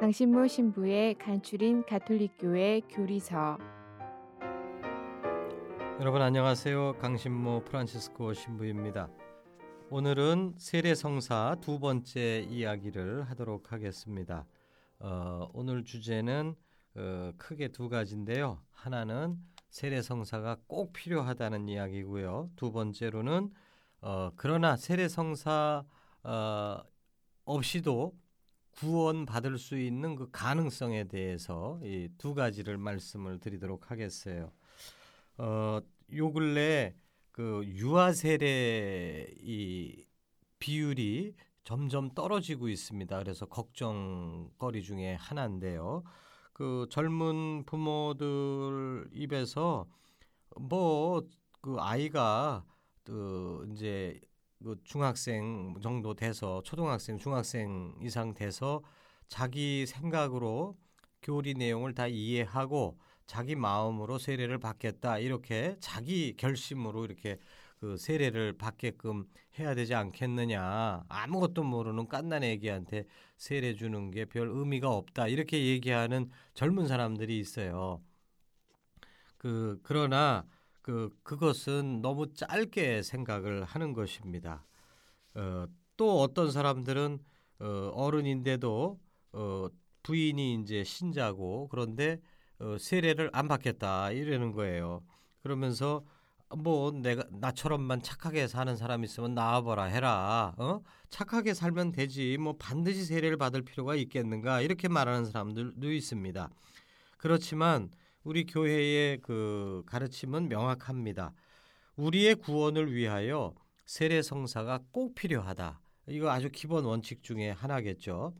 강신모 신부의 간추린 가톨릭교회 교리서 여러분 안녕하세요. 강신모 프란치스코 신부입니다. 오늘은 세례성사 두 번째 이야기를 하도록 하겠습니다. 어, 오늘 주제는 어, 크게 두 가지인데요. 하나는 세례성사가 꼭 필요하다는 이야기고요. 두 번째로는 어, 그러나 세례성사 어, 없이도 구원 받을 수 있는 그 가능성에 대해서 이 두 가지를 말씀을 드리도록 하겠어요. 어, 요 근래 그 유아 세례 이 비율이 점점 떨어지고 있습니다. 그래서 걱정거리 중에 하나인데요. 그 젊은 부모들 입에서 뭐 그 아이가 그 이제 그 중학생 정도 돼서 초등학생, 중학생 이상 돼서 자기 생각으로 교리 내용을 다 이해하고 자기 마음으로 세례를 받겠다 이렇게 자기 결심으로 이렇게 그 세례를 받게끔 해야 되지 않겠느냐 아무것도 모르는 깐난 애기한테 세례 주는 게 별 의미가 없다 이렇게 얘기하는 젊은 사람들이 있어요. 그 그러나 그 그것은 너무 짧게 생각을 하는 것입니다. 어, 또 어떤 사람들은 어, 어른인데도 어, 부인이 이제 신자고 그런데 어, 세례를 안 받겠다 이러는 거예요. 그러면서 뭐 내가 나처럼만 착하게 사는 사람 있으면 나와보라 해라. 어? 착하게 살면 되지. 뭐 반드시 세례를 받을 필요가 있겠는가 이렇게 말하는 사람들도 있습니다. 그렇지만 우리 교회의 그 가르침은 명확합니다. 우리의 구원을 위하여 세례 성사가 꼭 필요하다. 이거 아주 기본 원칙 중에 하나겠죠.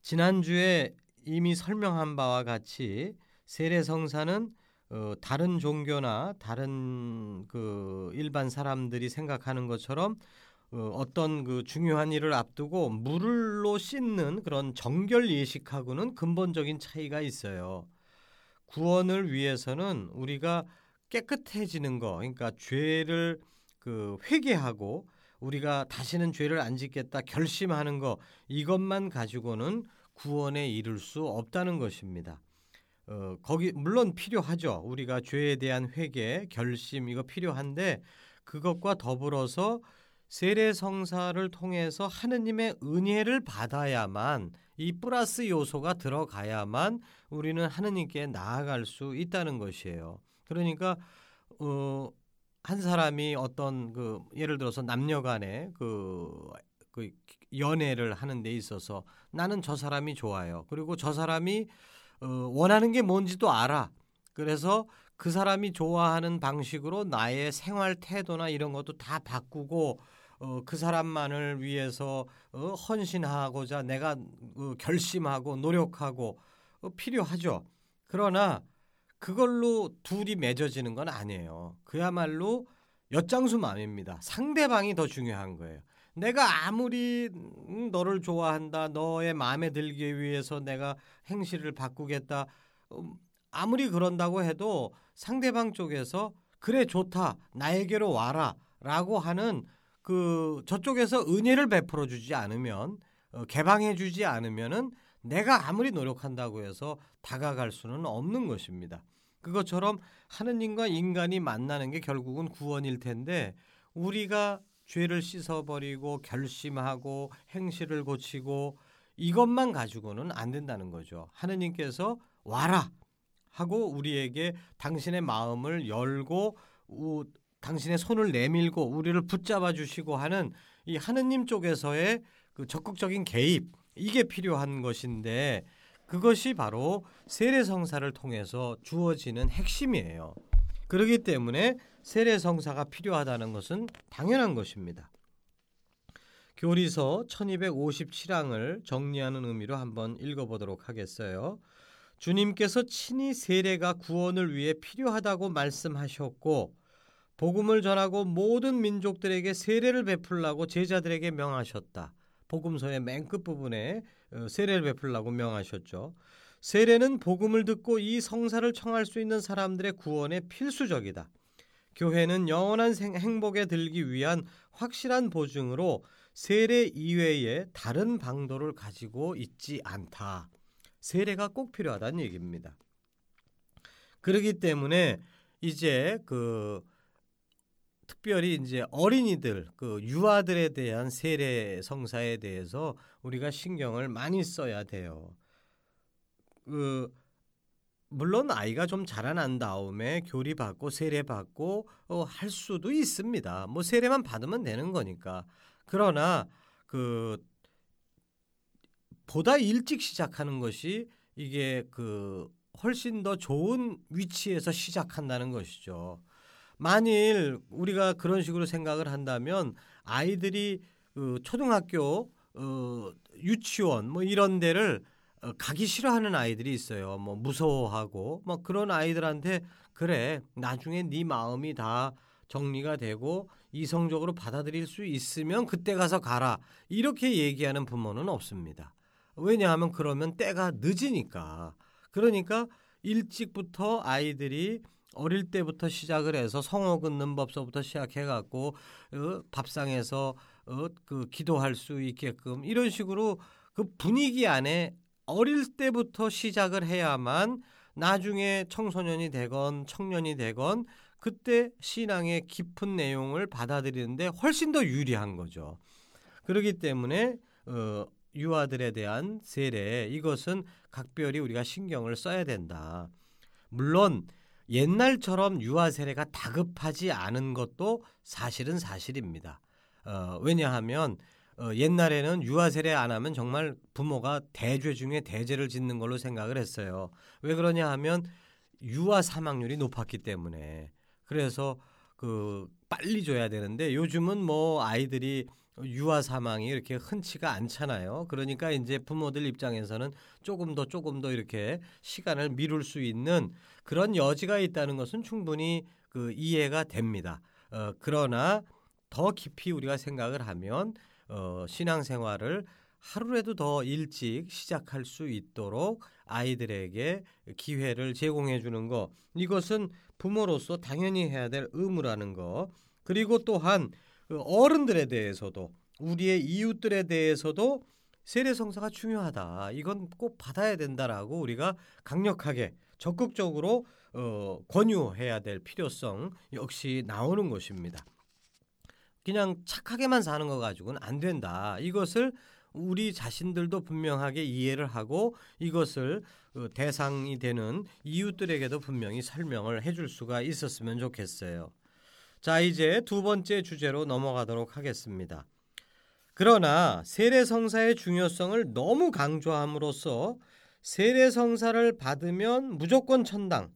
지난주에 이미 설명한 바와 같이 세례 성사는 어, 다른 종교나 다른 그 일반 사람들이 생각하는 것처럼 어, 어떤 그 중요한 일을 앞두고 물로 씻는 그런 정결 예식하고는 근본적인 차이가 있어요. 구원을 위해서는 우리가 깨끗해지는 거, 그러니까 죄를 그 회개하고 우리가 다시는 죄를 안 짓겠다 결심하는 거 이것만 가지고는 구원에 이를 수 없다는 것입니다. 어, 거기 물론 필요하죠. 우리가 죄에 대한 회개, 결심 이거 필요한데 그것과 더불어서 세례 성사를 통해서 하느님의 은혜를 받아야만 이 플러스 요소가 들어가야만 우리는 하느님께 나아갈 수 있다는 것이에요. 그러니까 어, 한 사람이 어떤 그 예를 들어서 남녀간에 그, 그 연애를 하는 데 있어서 나는 저 사람이 좋아요. 그리고 저 사람이 어, 원하는 게 뭔지도 알아. 그래서 그 사람이 좋아하는 방식으로 나의 생활 태도나 이런 것도 다 바꾸고 어, 그 사람만을 위해서 어, 헌신하고자 내가 어, 결심하고 노력하고 어, 필요하죠. 그러나 그걸로 둘이 맺어지는 건 아니에요. 그야말로 엿장수 마음입니다. 상대방이 더 중요한 거예요. 내가 아무리 너를 좋아한다, 너의 마음에 들기 위해서 내가 행실을 바꾸겠다, 음, 아무리 그런다고 해도 상대방 쪽에서 그래 좋다, 나에게로 와라, 라고 하는 그 저쪽에서 은혜를 베풀어 주지 않으면 어, 개방해 주지 않으면은 내가 아무리 노력한다고 해서 다가갈 수는 없는 것입니다. 그것처럼 하느님과 인간이 만나는 게 결국은 구원일 텐데 우리가 죄를 씻어버리고 결심하고 행실을 고치고 이것만 가지고는 안 된다는 거죠. 하느님께서 와라 하고 우리에게 당신의 마음을 열고 우, 당신의 손을 내밀고 우리를 붙잡아 주시고 하는 이 하느님 쪽에서의 그 적극적인 개입 이게 필요한 것인데 그것이 바로 세례성사를 통해서 주어지는 핵심이에요. 그렇기 때문에 세례성사가 필요하다는 것은 당연한 것입니다. 교리서 1257항을 정리하는 의미로 한번 읽어보도록 하겠어요. 주님께서 친히 세례가 구원을 위해 필요하다고 말씀하셨고 복음을 전하고 모든 민족들에게 세례를 베풀라고 제자들에게 명하셨다. 복음서의 맨 끝부분에 어, 세례를 베풀라고 명하셨죠. 세례는 복음을 듣고 이 성사를 청할 수 있는 사람들의 구원에 필수적이다. 교회는 영원한 행복에 들기 위한 확실한 보증으로 세례 이외에 다른 방도를 가지고 있지 않다. 세례가 꼭 필요하다는 얘기입니다. 그렇기 때문에 이제 그 특별히 이제 어린이들 그 유아들에 대한 세례 성사에 대해서 우리가 신경을 많이 써야 돼요. 그 물론 아이가 좀 자라난 다음에 교리 받고 세례 받고 어, 할 수도 있습니다. 뭐 세례만 받으면 되는 거니까. 그러나 그 보다 일찍 시작하는 것이 이게 그 훨씬 더 좋은 위치에서 시작한다는 것이죠. 만일 우리가 그런 식으로 생각을 한다면 아이들이 그 초등학교 어, 유치원 뭐 이런 데를 어, 가기 싫어하는 아이들이 있어요. 뭐 무서워하고 뭐 그런 아이들한테 그래 나중에 네 마음이 다 정리가 되고 이성적으로 받아들일 수 있으면 그때 가서 가라 이렇게 얘기하는 부모는 없습니다. 왜냐하면 그러면 때가 늦으니까 그러니까 일찍부터 아이들이 어릴 때부터 시작을 해서 성어 긋는 법서부터 시작해 갖고 어, 밥상에서 어, 그 기도할 수 있게끔 이런 식으로 그 분위기 안에 어릴 때부터 시작을 해야만 나중에 청소년이 되건 청년이 되건 그때 신앙의 깊은 내용을 받아들이는데 훨씬 더 유리한 거죠. 그렇기 때문에 어, 유아들에 대한 세례 이것은 각별히 우리가 신경을 써야 된다. 물론 옛날처럼 유아 세례가 다급하지 않은 것도 사실은 사실입니다. 어, 왜냐하면 어, 옛날에는 유아 세례 안 하면 정말 부모가 대죄 중에 대죄를 짓는 걸로 생각을 했어요. 왜 그러냐 하면 유아 사망률이 높았기 때문에 그래서 그 빨리 줘야 되는데 요즘은 뭐 아이들이 유아 사망이 이렇게 흔치가 않잖아요. 그러니까 이제 부모들 입장에서는 조금 더 조금 더 이렇게 시간을 미룰 수 있는 그런 여지가 있다는 것은 충분히 그 이해가 됩니다. 어, 그러나 더 깊이 우리가 생각을 하면 어, 신앙생활을 하루라도 더 일찍 시작할 수 있도록 아이들에게 기회를 제공해 주는 것 이것은 부모로서 당연히 해야 될 의무라는 것 그리고 또한 그 어른들에 대해서도 우리의 이웃들에 대해서도 세례 성사가 중요하다. 이건 꼭 받아야 된다라고 우리가 강력하게 적극적으로 어, 권유해야 될 필요성 역시 나오는 것입니다. 그냥 착하게만 사는 거 가지고는 안 된다. 이것을 우리 자신들도 분명하게 이해를 하고 이것을 어, 대상이 되는 이웃들에게도 분명히 설명을 해줄 수가 있었으면 좋겠어요. 자, 이제 두 번째 주제로 넘어가도록 하겠습니다. 그러나 세례성사의 중요성을 너무 강조함으로써 세례성사를 받으면 무조건 천당,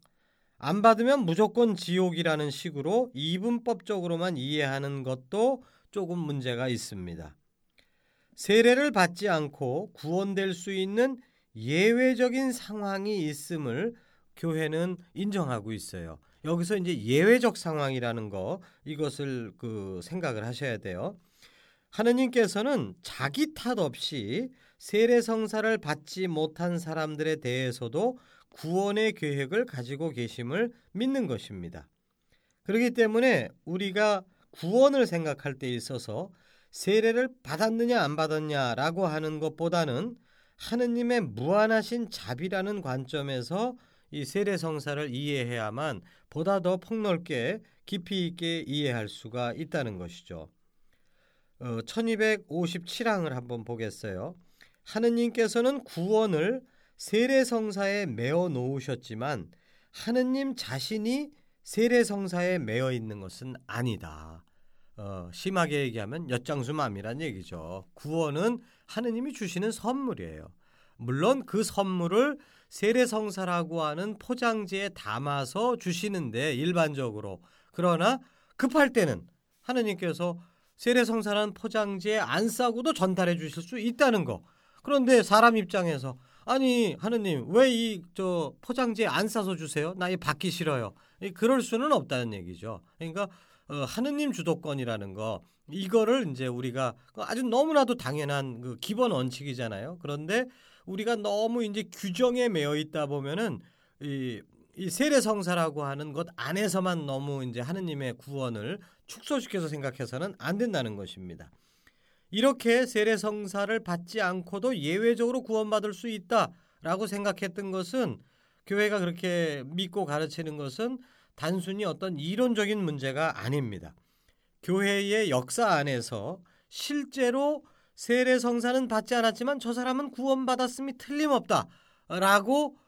안 받으면 무조건 지옥이라는 식으로 이분법적으로만 이해하는 것도 조금 문제가 있습니다. 세례를 받지 않고 구원될 수 있는 예외적인 상황이 있음을 교회는 인정하고 있어요. 여기서 이제 예외적 상황이라는 거 이것을 그 생각을 하셔야 돼요. 하느님께서는 자기 탓 없이 세례 성사를 받지 못한 사람들에 대해서도 구원의 계획을 가지고 계심을 믿는 것입니다. 그렇기 때문에 우리가 구원을 생각할 때 있어서 세례를 받았느냐 안 받았냐라고 하는 것보다는 하느님의 무한하신 자비라는 관점에서 이 세례 성사를 이해해야만 보다 더 폭넓게 깊이 있게 이해할 수가 있다는 것이죠. 어, 1257항을 한번 보겠어요. 하느님께서는 구원을 세례 성사에 메어 놓으셨지만 하느님 자신이 세례 성사에 매여 있는 것은 아니다. 어, 심하게 얘기하면 엿장수맘이란 얘기죠. 구원은 하느님이 주시는 선물이에요. 물론 그 선물을 세례성사라고 하는 포장지에 담아서 주시는데 일반적으로 그러나 급할 때는 하느님께서 세례성사라는 포장지에 안 싸고도 전달해 주실 수 있다는 거. 그런데 사람 입장에서 아니 하느님 왜 이 저 포장지에 안 싸서 주세요? 나 이 받기 싫어요. 그럴 수는 없다는 얘기죠. 그러니까 어, 하느님 주도권이라는 거 이거를 이제 우리가 아주 너무나도 당연한 그 기본 원칙이잖아요. 그런데 우리가 너무 이제 규정에 매여 있다 보면은 이, 이 세례성사라고 하는 것 안에서만 너무 이제 하느님의 구원을 축소시켜서 생각해서는 안 된다는 것입니다. 이렇게 세례성사를 받지 않고도 예외적으로 구원받을 수 있다라고 생각했던 것은 교회가 그렇게 믿고 가르치는 것은 단순히 어떤 이론적인 문제가 아닙니다. 교회의 역사 안에서 실제로 세례 성사는 받지 않았지만 저 사람은 구원받았음이 틀림없다라고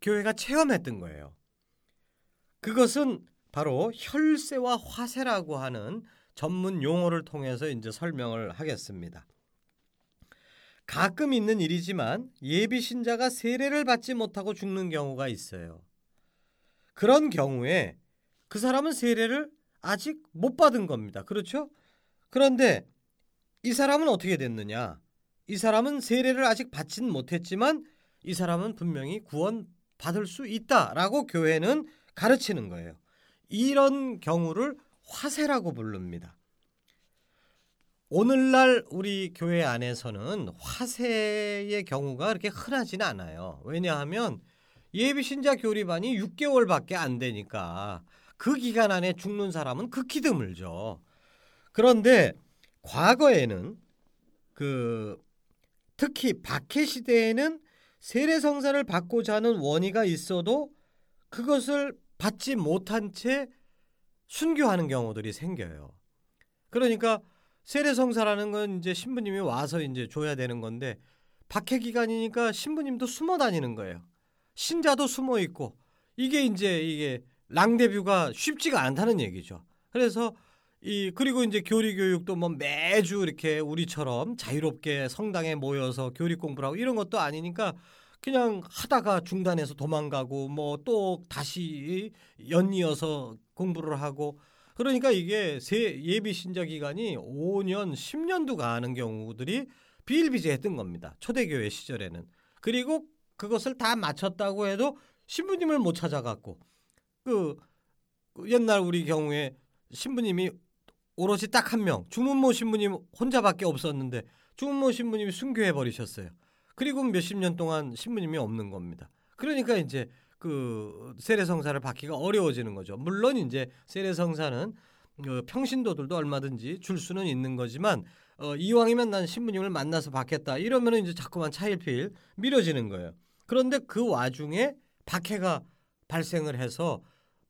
교회가 체험했던 거예요. 그것은 바로 혈세와 화세라고 하는 전문 용어를 통해서 이제 설명을 하겠습니다. 가끔 있는 일이지만 예비 신자가 세례를 받지 못하고 죽는 경우가 있어요. 그런 경우에 그 사람은 세례를 아직 못 받은 겁니다. 그렇죠? 그런데 이 사람은 어떻게 됐느냐? 이 사람은 세례를 아직 받지는 못했지만 이 사람은 분명히 구원 받을 수 있다라고 교회는 가르치는 거예요. 이런 경우를 화세라고 부릅니다. 오늘날 우리 교회 안에서는 화세의 경우가 그렇게 흔하지는 않아요. 왜냐하면 예비 신자 교리반이 6개월밖에 안 되니까 그 기간 안에 죽는 사람은 극히 드물죠. 그런데 과거에는 그 특히 박해 시대에는 세례 성사를 받고자 하는 원의가 있어도 그것을 받지 못한 채 순교하는 경우들이 생겨요. 그러니까 세례 성사라는 건 이제 신부님이 와서 이제 줘야 되는 건데 박해 기간이니까 신부님도 숨어 다니는 거예요. 신자도 숨어 있고 이게 이제 이게 랑데뷰가 쉽지가 않다는 얘기죠. 그래서 이 그리고 이제 교리 교육도 뭐 매주 이렇게 우리처럼 자유롭게 성당에 모여서 교리 공부를 하고 이런 것도 아니니까 그냥 하다가 중단해서 도망가고 뭐 또 다시 연이어서 공부를 하고 그러니까 이게 세 예비 신자 기간이 5년, 10년도 가는 경우들이 비일비재했던 겁니다. 초대교회 시절에는. 그리고 그것을 다 마쳤다고 해도 신부님을 못 찾아갔고 그, 그 옛날 우리 경우에 신부님이 오롯이 딱 한 명, 주문모 신부님 혼자밖에 없었는데 주문모 신부님이 순교해 버리셨어요. 그리고 몇십 년 동안 신부님이 없는 겁니다. 그러니까 이제 그 세례성사를 받기가 어려워지는 거죠. 물론 이제 세례성사는 그 평신도들도 얼마든지 줄 수는 있는 거지만 어, 이왕이면 난 신부님을 만나서 받겠다 이러면 이제 자꾸만 차일피일 미뤄지는 거예요. 그런데 그 와중에 박해가 발생을 해서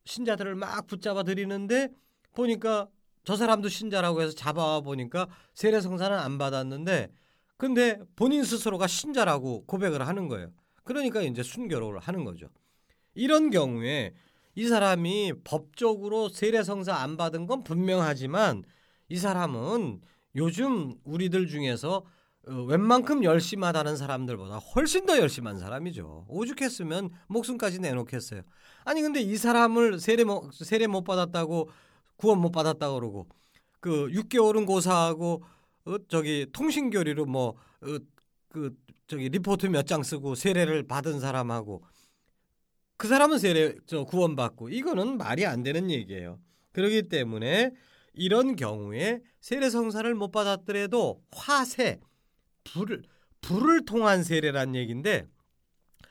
신자들을 막 붙잡아 들이는데 보니까 저 사람도 신자라고 해서 잡아와 보니까 세례 성사는 안 받았는데 근데 본인 스스로가 신자라고 고백을 하는 거예요. 그러니까 이제 순교를 하는 거죠. 이런 경우에 이 사람이 법적으로 세례 성사 안 받은 건 분명하지만 이 사람은 요즘 우리들 중에서 어, 웬만큼 열심하다는 사람들보다 훨씬 더 열심한 사람이죠. 오죽했으면 목숨까지 내놓겠어요. 아니 근데 이 사람을 세례 못 세례 못 받았다고 구원 못 받았다 그러고 그 6개월은 고사하고 어, 저기 통신 교리로 뭐그 어, 저기 리포트 몇 장 쓰고 세례를 받은 사람하고 그 사람은 세례 저 구원 받고 이거는 말이 안 되는 얘기예요. 그렇기 때문에 이런 경우에 세례 성사를 못 받았더라도 화세 불을 불을 통한 세례란 얘기인데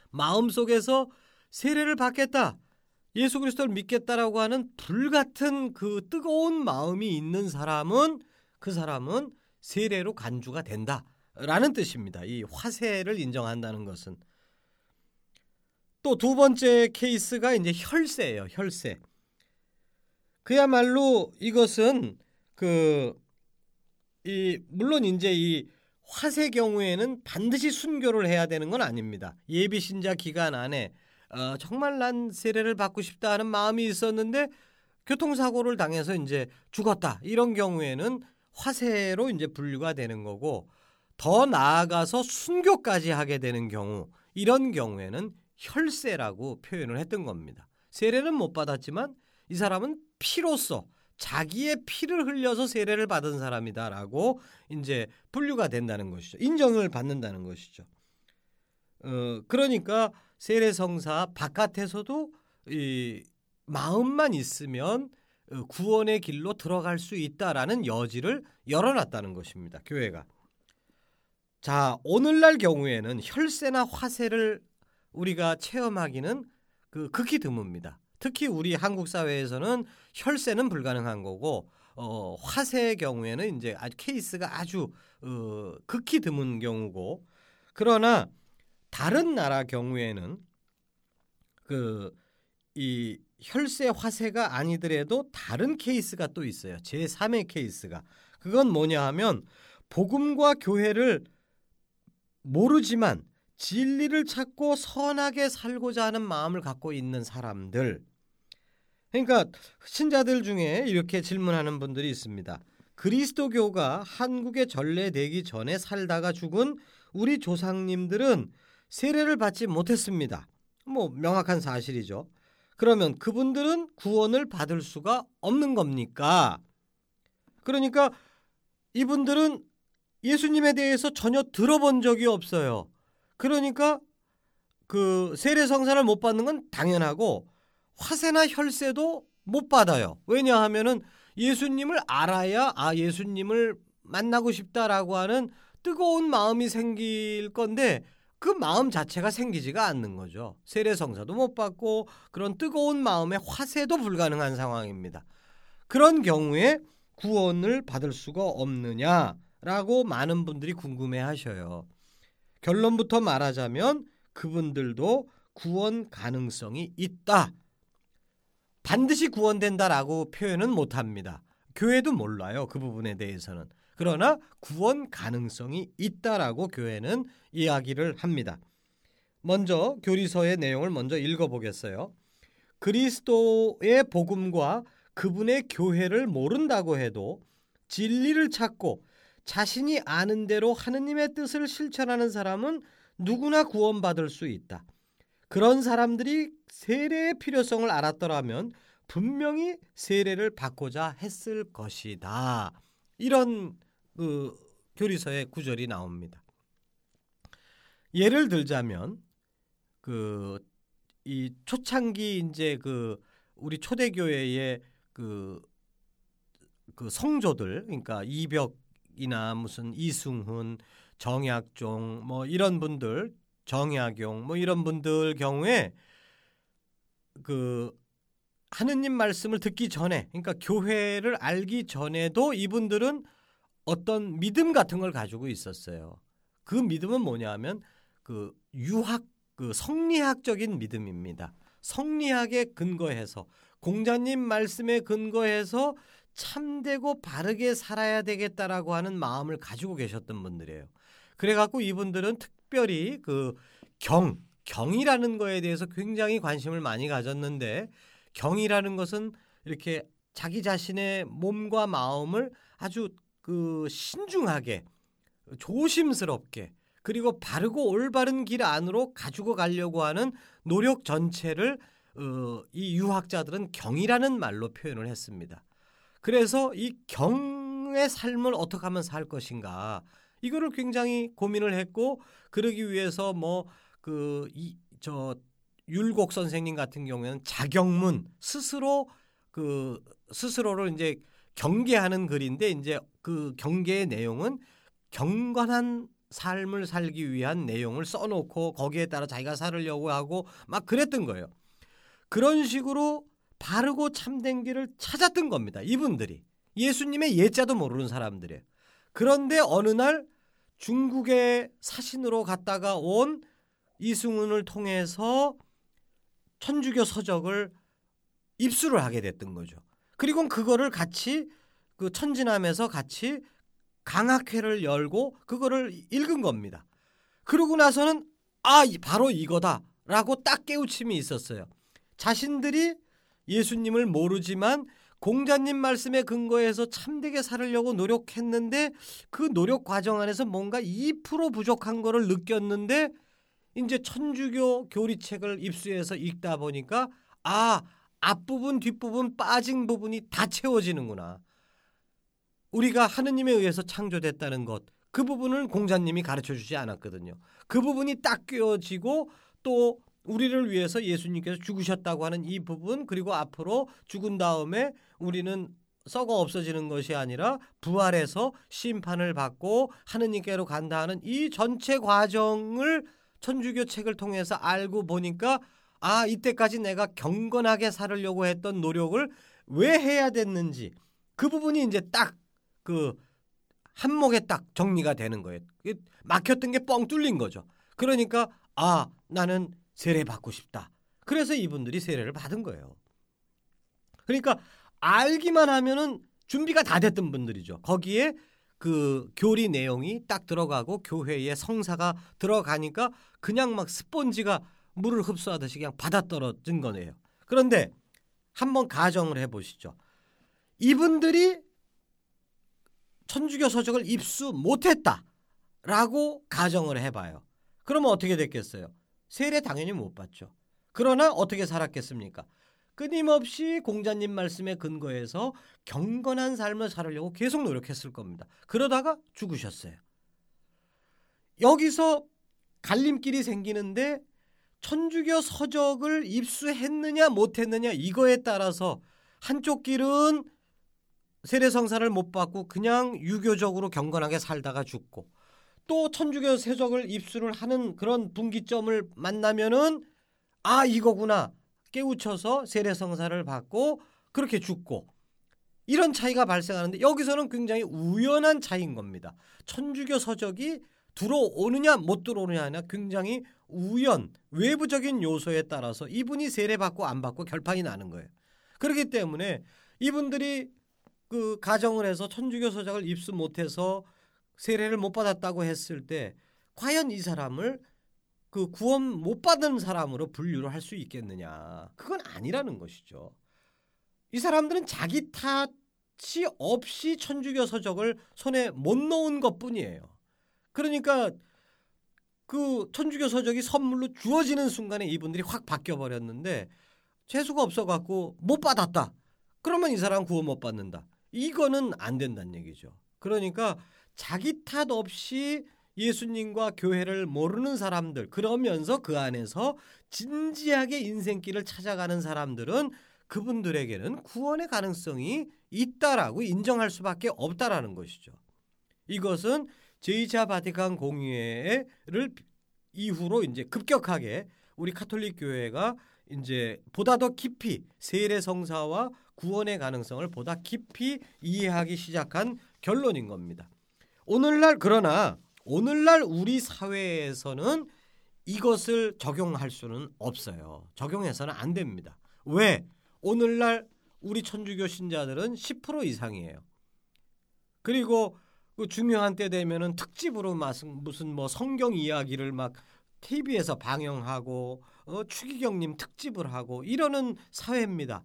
마음속에서 세례를 받겠다. 예수 그리스도를 믿겠다라고 하는 불 같은 그 뜨거운 마음이 있는 사람은 그 사람은 세례로 간주가 된다라는 뜻입니다. 이 화세를 인정한다는 것은 또 두 번째 케이스가 이제 혈세예요. 혈세. 그야말로 이것은 그 이 물론 이제 이 화세 경우에는 반드시 순교를 해야 되는 건 아닙니다. 예비 신자 기간 안에 어, 정말 난 세례를 받고 싶다 하는 마음이 있었는데 교통사고를 당해서 이제 죽었다. 이런 경우에는 화세로 이제 분류가 되는 거고 더 나아가서 순교까지 하게 되는 경우 이런 경우에는 혈세라고 표현을 했던 겁니다. 세례는 못 받았지만 이 사람은 피로써 자기의 피를 흘려서 세례를 받은 사람이다라고 이제 분류가 된다는 것이죠. 인정을 받는다는 것이죠. 어, 그러니까 세례성사 바깥에서도 이 마음만 있으면 어, 구원의 길로 들어갈 수 있다라는 여지를 열어놨다는 것입니다. 교회가. 자, 오늘날 경우에는 혈세나 화세를 우리가 체험하기는 그 극히 드뭅니다. 특히 우리 한국 사회에서는 혈세는 불가능한 거고 어, 화세의 경우에는 이제 아주 케이스가 아주 어, 극히 드문 경우고 그러나 다른 나라 경우에는 그 이 혈세 화세가 아니더라도 다른 케이스가 또 있어요. 제3의 케이스가. 그건 뭐냐 하면 복음과 교회를 모르지만 진리를 찾고 선하게 살고자 하는 마음을 갖고 있는 사람들. 그러니까 신자들 중에 이렇게 질문하는 분들이 있습니다. 그리스도교가 한국에 전래되기 전에 살다가 죽은 우리 조상님들은 세례를 받지 못했습니다. 뭐 명확한 사실이죠. 그러면 그분들은 구원을 받을 수가 없는 겁니까? 그러니까 이분들은 예수님에 대해서 전혀 들어본 적이 없어요. 그러니까 그 세례 성사를 못 받는 건 당연하고 화세나 혈세도 못 받아요. 왜냐하면은 예수님을 알아야 아 예수님을 만나고 싶다라고 하는 뜨거운 마음이 생길 건데 그 마음 자체가 생기지가 않는 거죠. 세례 성사도 못 받고 그런 뜨거운 마음의 화세도 불가능한 상황입니다. 그런 경우에 구원을 받을 수가 없느냐라고 많은 분들이 궁금해 하셔요. 결론부터 말하자면 그분들도 구원 가능성이 있다. 반드시 구원된다라고 표현은 못 합니다. 교회도 몰라요. 그 부분에 대해서는. 그러나 구원 가능성이 있다라고 교회는 이야기를 합니다. 먼저 교리서의 내용을 먼저 읽어 보겠어요. 그리스도의 복음과 그분의 교회를 모른다고 해도 진리를 찾고 자신이 아는 대로 하느님의 뜻을 실천하는 사람은 누구나 구원받을 수 있다. 그런 사람들이 세례의 필요성을 알았더라면 분명히 세례를 받고자 했을 것이다. 이런 그 교리서의 구절이 나옵니다. 예를 들자면 그 이 초창기 이제 그 우리 초대교회의 그, 그 성조들 그러니까 이벽이나 무슨 이승훈, 정약종 뭐 이런 분들 정약용 뭐 이런 분들 경우에 그 하느님 말씀을 듣기 전에 그러니까 교회를 알기 전에도 이분들은 어떤 믿음 같은 걸 가지고 있었어요. 그 믿음은 뭐냐면 그 유학 그 성리학적인 믿음입니다. 성리학에 근거해서 공자님 말씀에 근거해서 참되고 바르게 살아야 되겠다라고 하는 마음을 가지고 계셨던 분들이에요. 그래갖고 이분들은 특별히 그 경, 경이라는 거에 대해서 굉장히 관심을 많이 가졌는데 경이라는 것은 이렇게 자기 자신의 몸과 마음을 아주 그 신중하게 조심스럽게 그리고 바르고 올바른 길 안으로 가지고 가려고 하는 노력 전체를 어, 이 유학자들은 경이라는 말로 표현을 했습니다. 그래서 이 경의 삶을 어떻게 하면 살 것인가 이거를 굉장히 고민을 했고 그러기 위해서 뭐 그 이 저 율곡 선생님 같은 경우에는 자경문 스스로 그 스스로를 이제 경계하는 글인데 이제 그 경계의 내용은 경건한 삶을 살기 위한 내용을 써놓고 거기에 따라 자기가 살으려고 하고 막 그랬던 거예요. 그런 식으로 바르고 참된 길을 찾았던 겁니다. 이분들이 예수님의 예자도 모르는 사람들이에요. 그런데 어느 날 중국의 사신으로 갔다가 온 이승훈을 통해서 천주교 서적을 입수를 하게 됐던 거죠. 그리고 그거를 같이 그 천진함에서 같이 강학회를 열고 그거를 읽은 겁니다. 그러고 나서는 아 바로 이거다. 라고 딱 깨우침이 있었어요. 자신들이 예수님을 모르지만 공자님 말씀에 근거해서 참되게 살으려고 노력했는데 그 노력 과정 안에서 뭔가 2% 부족한 거를 느꼈는데 이제 천주교 교리책을 입수해서 읽다 보니까 아 앞부분 뒷부분 빠진 부분이 다 채워지는구나. 우리가 하느님에 의해서 창조됐다는 것. 그 부분을 공자님이 가르쳐 주지 않았거든요. 그 부분이 딱 꿰어지고 또 우리를 위해서 예수님께서 죽으셨다고 하는 이 부분 그리고 앞으로 죽은 다음에 우리는 썩어 없어지는 것이 아니라 부활해서 심판을 받고 하느님께로 간다 하는 이 전체 과정을 천주교 책을 통해서 알고 보니까 아 이때까지 내가 경건하게 살으려고 했던 노력을 왜 해야 됐는지 그 부분이 이제 딱 그 한목에 딱 정리가 되는 거예요. 막혔던 게 뻥 뚫린 거죠. 그러니까 아 나는 세례 받고 싶다. 그래서 이분들이 세례를 받은 거예요. 그러니까 알기만 하면은 준비가 다 됐던 분들이죠. 거기에 그 교리 내용이 딱 들어가고 교회의 성사가 들어가니까 그냥 막 스폰지가 물을 흡수하듯이 그냥 받아 떨어진 거네요. 그런데 한번 가정을 해 보시죠. 이분들이 천주교 서적을 입수 못했다라고 가정을 해봐요. 그러면 어떻게 됐겠어요? 세례 당연히 못 받죠. 그러나 어떻게 살았겠습니까? 끊임없이 공자님 말씀에 근거해서 경건한 삶을 살으려고 계속 노력했을 겁니다. 그러다가 죽으셨어요. 여기서 갈림길이 생기는데 천주교 서적을 입수했느냐 못했느냐 이거에 따라서 한쪽 길은 세례 성사를 못 받고 그냥 유교적으로 경건하게 살다가 죽고 또 천주교 세적을 입수를 하는 그런 분기점을 만나면은 아 이거구나 깨우쳐서 세례 성사를 받고 그렇게 죽고 이런 차이가 발생하는데 여기서는 굉장히 우연한 차이인 겁니다. 천주교 서적이 들어오느냐 못 들어오느냐는 굉장히 우연 외부적인 요소에 따라서 이분이 세례 받고 안 받고 결판이 나는 거예요. 그렇기 때문에 이분들이 그 가정을 해서 천주교 서적을 입수 못해서 세례를 못 받았다고 했을 때 과연 이 사람을 그 구원 못 받은 사람으로 분류를 할 수 있겠느냐? 그건 아니라는 것이죠. 이 사람들은 자기 탓이 없이 천주교 서적을 손에 못 놓은 것뿐이에요. 그러니까 그 천주교 서적이 선물로 주어지는 순간에 이분들이 확 바뀌어 버렸는데 재수가 없어 갖고 못 받았다. 그러면 이 사람 구원 못 받는다. 이거는 안 된다는 얘기죠. 그러니까 자기 탓 없이 예수님과 교회를 모르는 사람들 그러면서 그 안에서 진지하게 인생길을 찾아가는 사람들은 그분들에게는 구원의 가능성이 있다라고 인정할 수밖에 없다라는 것이죠. 이것은 제2차 바티칸 공의회를 이후로 이제 급격하게 우리 카톨릭 교회가 이제 보다 더 깊이 세례 성사와 구원의 가능성을 보다 깊이 이해하기 시작한 결론인 겁니다. 오늘날 그러나 오늘날 우리 사회에서는 이것을 적용할 수는 없어요. 적용해서는 안 됩니다. 왜? 오늘날 우리 천주교 신자들은 10% 이상이에요. 그리고 그 중요한 때 되면은 특집으로 무슨 뭐 성경 이야기를 막 TV에서 방영하고 어, 추기경님 특집을 하고 이러는 사회입니다.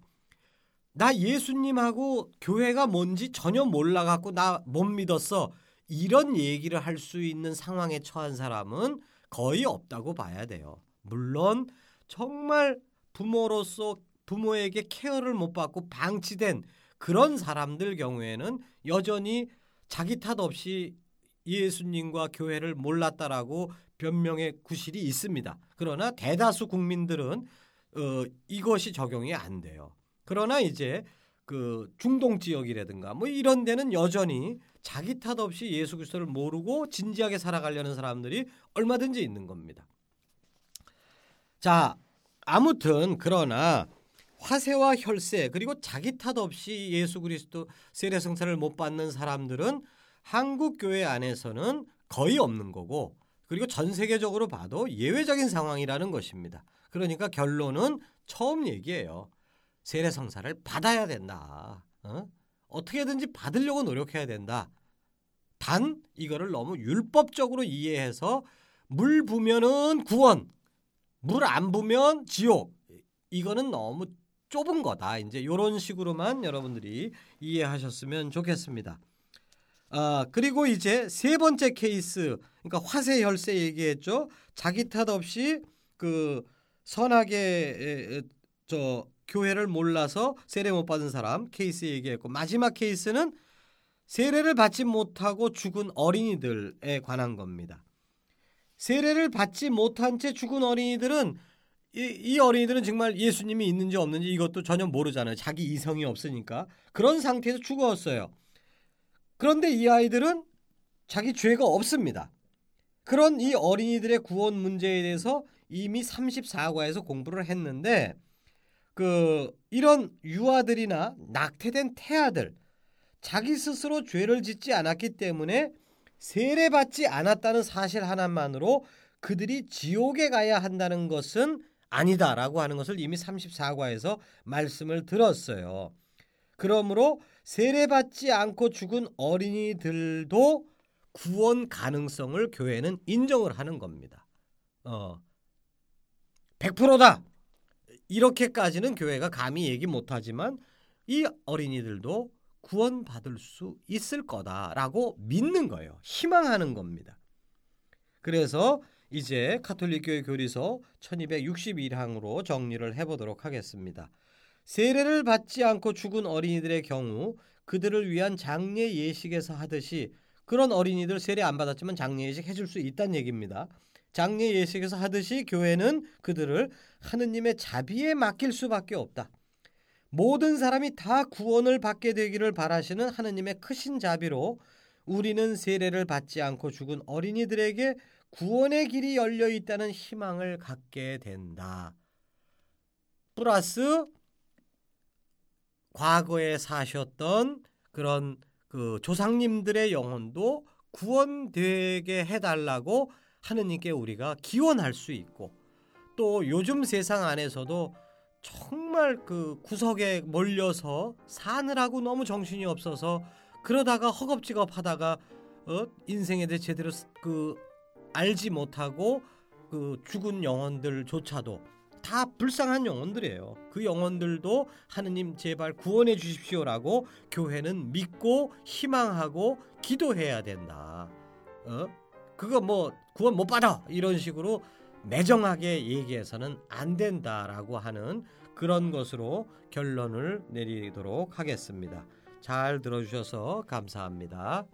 나 예수님하고 교회가 뭔지 전혀 몰라갖고 나 못 믿었어. 이런 얘기를 할 수 있는 상황에 처한 사람은 거의 없다고 봐야 돼요. 물론 정말 부모로서 부모에게 케어를 못 받고 방치된 그런 사람들 경우에는 여전히 자기 탓 없이 예수님과 교회를 몰랐다라고 변명의 구실이 있습니다. 그러나 대다수 국민들은 어, 이것이 적용이 안 돼요. 그러나 이제 그 중동 지역이라든가 뭐 이런 데는 여전히 자기 탓 없이 예수 그리스도를 모르고 진지하게 살아가려는 사람들이 얼마든지 있는 겁니다. 자, 아무튼 그러나 화세와 혈세 그리고 자기 탓 없이 예수 그리스도 세례 성사를 못 받는 사람들은 한국 교회 안에서는 거의 없는 거고 그리고 전 세계적으로 봐도 예외적인 상황이라는 것입니다. 그러니까 결론은 처음 얘기예요. 세례 성사를 받아야 된다. 어? 어떻게든지 받으려고 노력해야 된다. 단 이거를 너무 율법적으로 이해해서 물 부면은 구원, 물 안 부면 지옥. 이거는 너무 좁은 거다. 이제 이런 식으로만 여러분들이 이해하셨으면 좋겠습니다. 아, 그리고 이제 세 번째 케이스. 그러니까 화세 혈세 얘기했죠. 자기 탓 없이 그 선하게 저 교회를 몰라서 세례 못 받은 사람 케이스 얘기했고 마지막 케이스는 세례를 받지 못하고 죽은 어린이들에 관한 겁니다. 세례를 받지 못한 채 죽은 어린이들은 이, 이, 어린이들은 정말 예수님이 있는지 없는지 이것도 전혀 모르잖아요. 자기 이성이 없으니까 그런 상태에서 죽었어요. 그런데 이 아이들은 자기 죄가 없습니다. 그런 이 어린이들의 구원 문제에 대해서 이미 34과에서 공부를 했는데 그 이런 유아들이나 낙태된 태아들 자기 스스로 죄를 짓지 않았기 때문에 세례받지 않았다는 사실 하나만으로 그들이 지옥에 가야 한다는 것은 아니다라고 하는 것을 이미 34과에서 말씀을 들었어요. 그러므로 세례받지 않고 죽은 어린이들도 구원 가능성을 교회는 인정을 하는 겁니다. 어. 100%다. 이렇게까지는 교회가 감히 얘기 못하지만 이 어린이들도 구원받을 수 있을 거다라고 믿는 거예요. 희망하는 겁니다. 그래서 이제 카톨릭 교회 교리서 1261항으로 정리를 해보도록 하겠습니다. 세례를 받지 않고 죽은 어린이들의 경우 그들을 위한 장례 예식에서 하듯이 그런 어린이들 세례 안 받았지만 장례 예식 해줄 수 있다는 얘기입니다. 장례 예식에서 하듯이 교회는 그들을 하느님의 자비에 맡길 수밖에 없다. 모든 사람이 다 구원을 받게 되기를 바라시는 하느님의 크신 자비로 우리는 세례를 받지 않고 죽은 어린이들에게 구원의 길이 열려 있다는 희망을 갖게 된다. 플러스 과거에 사셨던 그런 그 조상님들의 영혼도 구원되게 해달라고 하느님께 우리가 기원할 수 있고 또 요즘 세상 안에서도 정말 그 구석에 몰려서 사느라고 너무 정신이 없어서 그러다가 허겁지겁 하다가 어? 인생에 대해 제대로 그 알지 못하고 그 죽은 영혼들조차도 다 불쌍한 영혼들이에요. 그 영혼들도 하느님 제발 구원해 주십시오라고 교회는 믿고 희망하고 기도해야 된다. 어? 그거 뭐 구원 못 받아 이런 식으로 매정하게 얘기해서는 안 된다라고 하는 그런 것으로 결론을 내리도록 하겠습니다. 잘 들어주셔서 감사합니다.